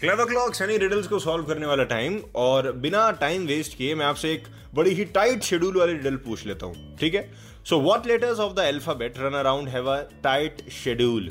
Clever clocks यानी riddles को solve करने वाला टाइम और बिना टाइम वेस्ट किए मैं आपसे एक बड़ी ही टाइट शेड्यूल वाली रिडल पूछ लेता हूँ, ठीक है? So what letters of the alphabet run around have a tight schedule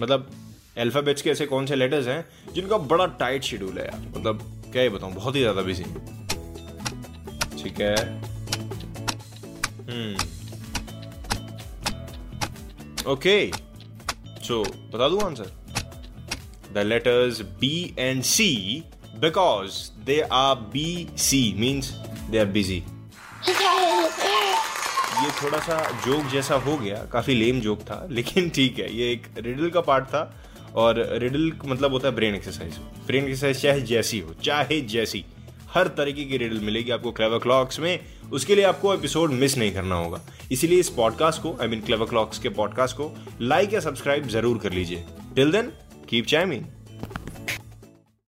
मतलब अल्फाबेट्स के ऐसे कौन से लेटर्स हैं जिनका बड़ा टाइट शेड्यूल है यार? मतलब क्या ही बताऊँ, बहुत ही ज़्यादा बिज़ी ठीक है? हम्म। ओके सो बता दूँ answer letters B and C because they are B C means they are busy ये थोड़ा सा जोक जैसा हो गया, काफ़ी लेम जोक था, लेकिन ठीक है, ये एक रिडल का पार्ट था और रिडल मतलब होता है ब्रेन एक्सरसाइज ब्रेन एक्सरसाइज चाहे जैसी हो, चाहे जैसी, हर तरीके की रिडल मिलेगी आपको क्लेवर क्लॉक्स में। उसके लिए आपको एपिसोड मिस नहीं करना होगा। इसीलिए इस पॉडकास्ट को आई मीन क्लेवर क्लॉक्स के पॉडकास्ट को लाइक या सब्सक्राइब ज़रूर कर लीजिए। Till then keep jamming.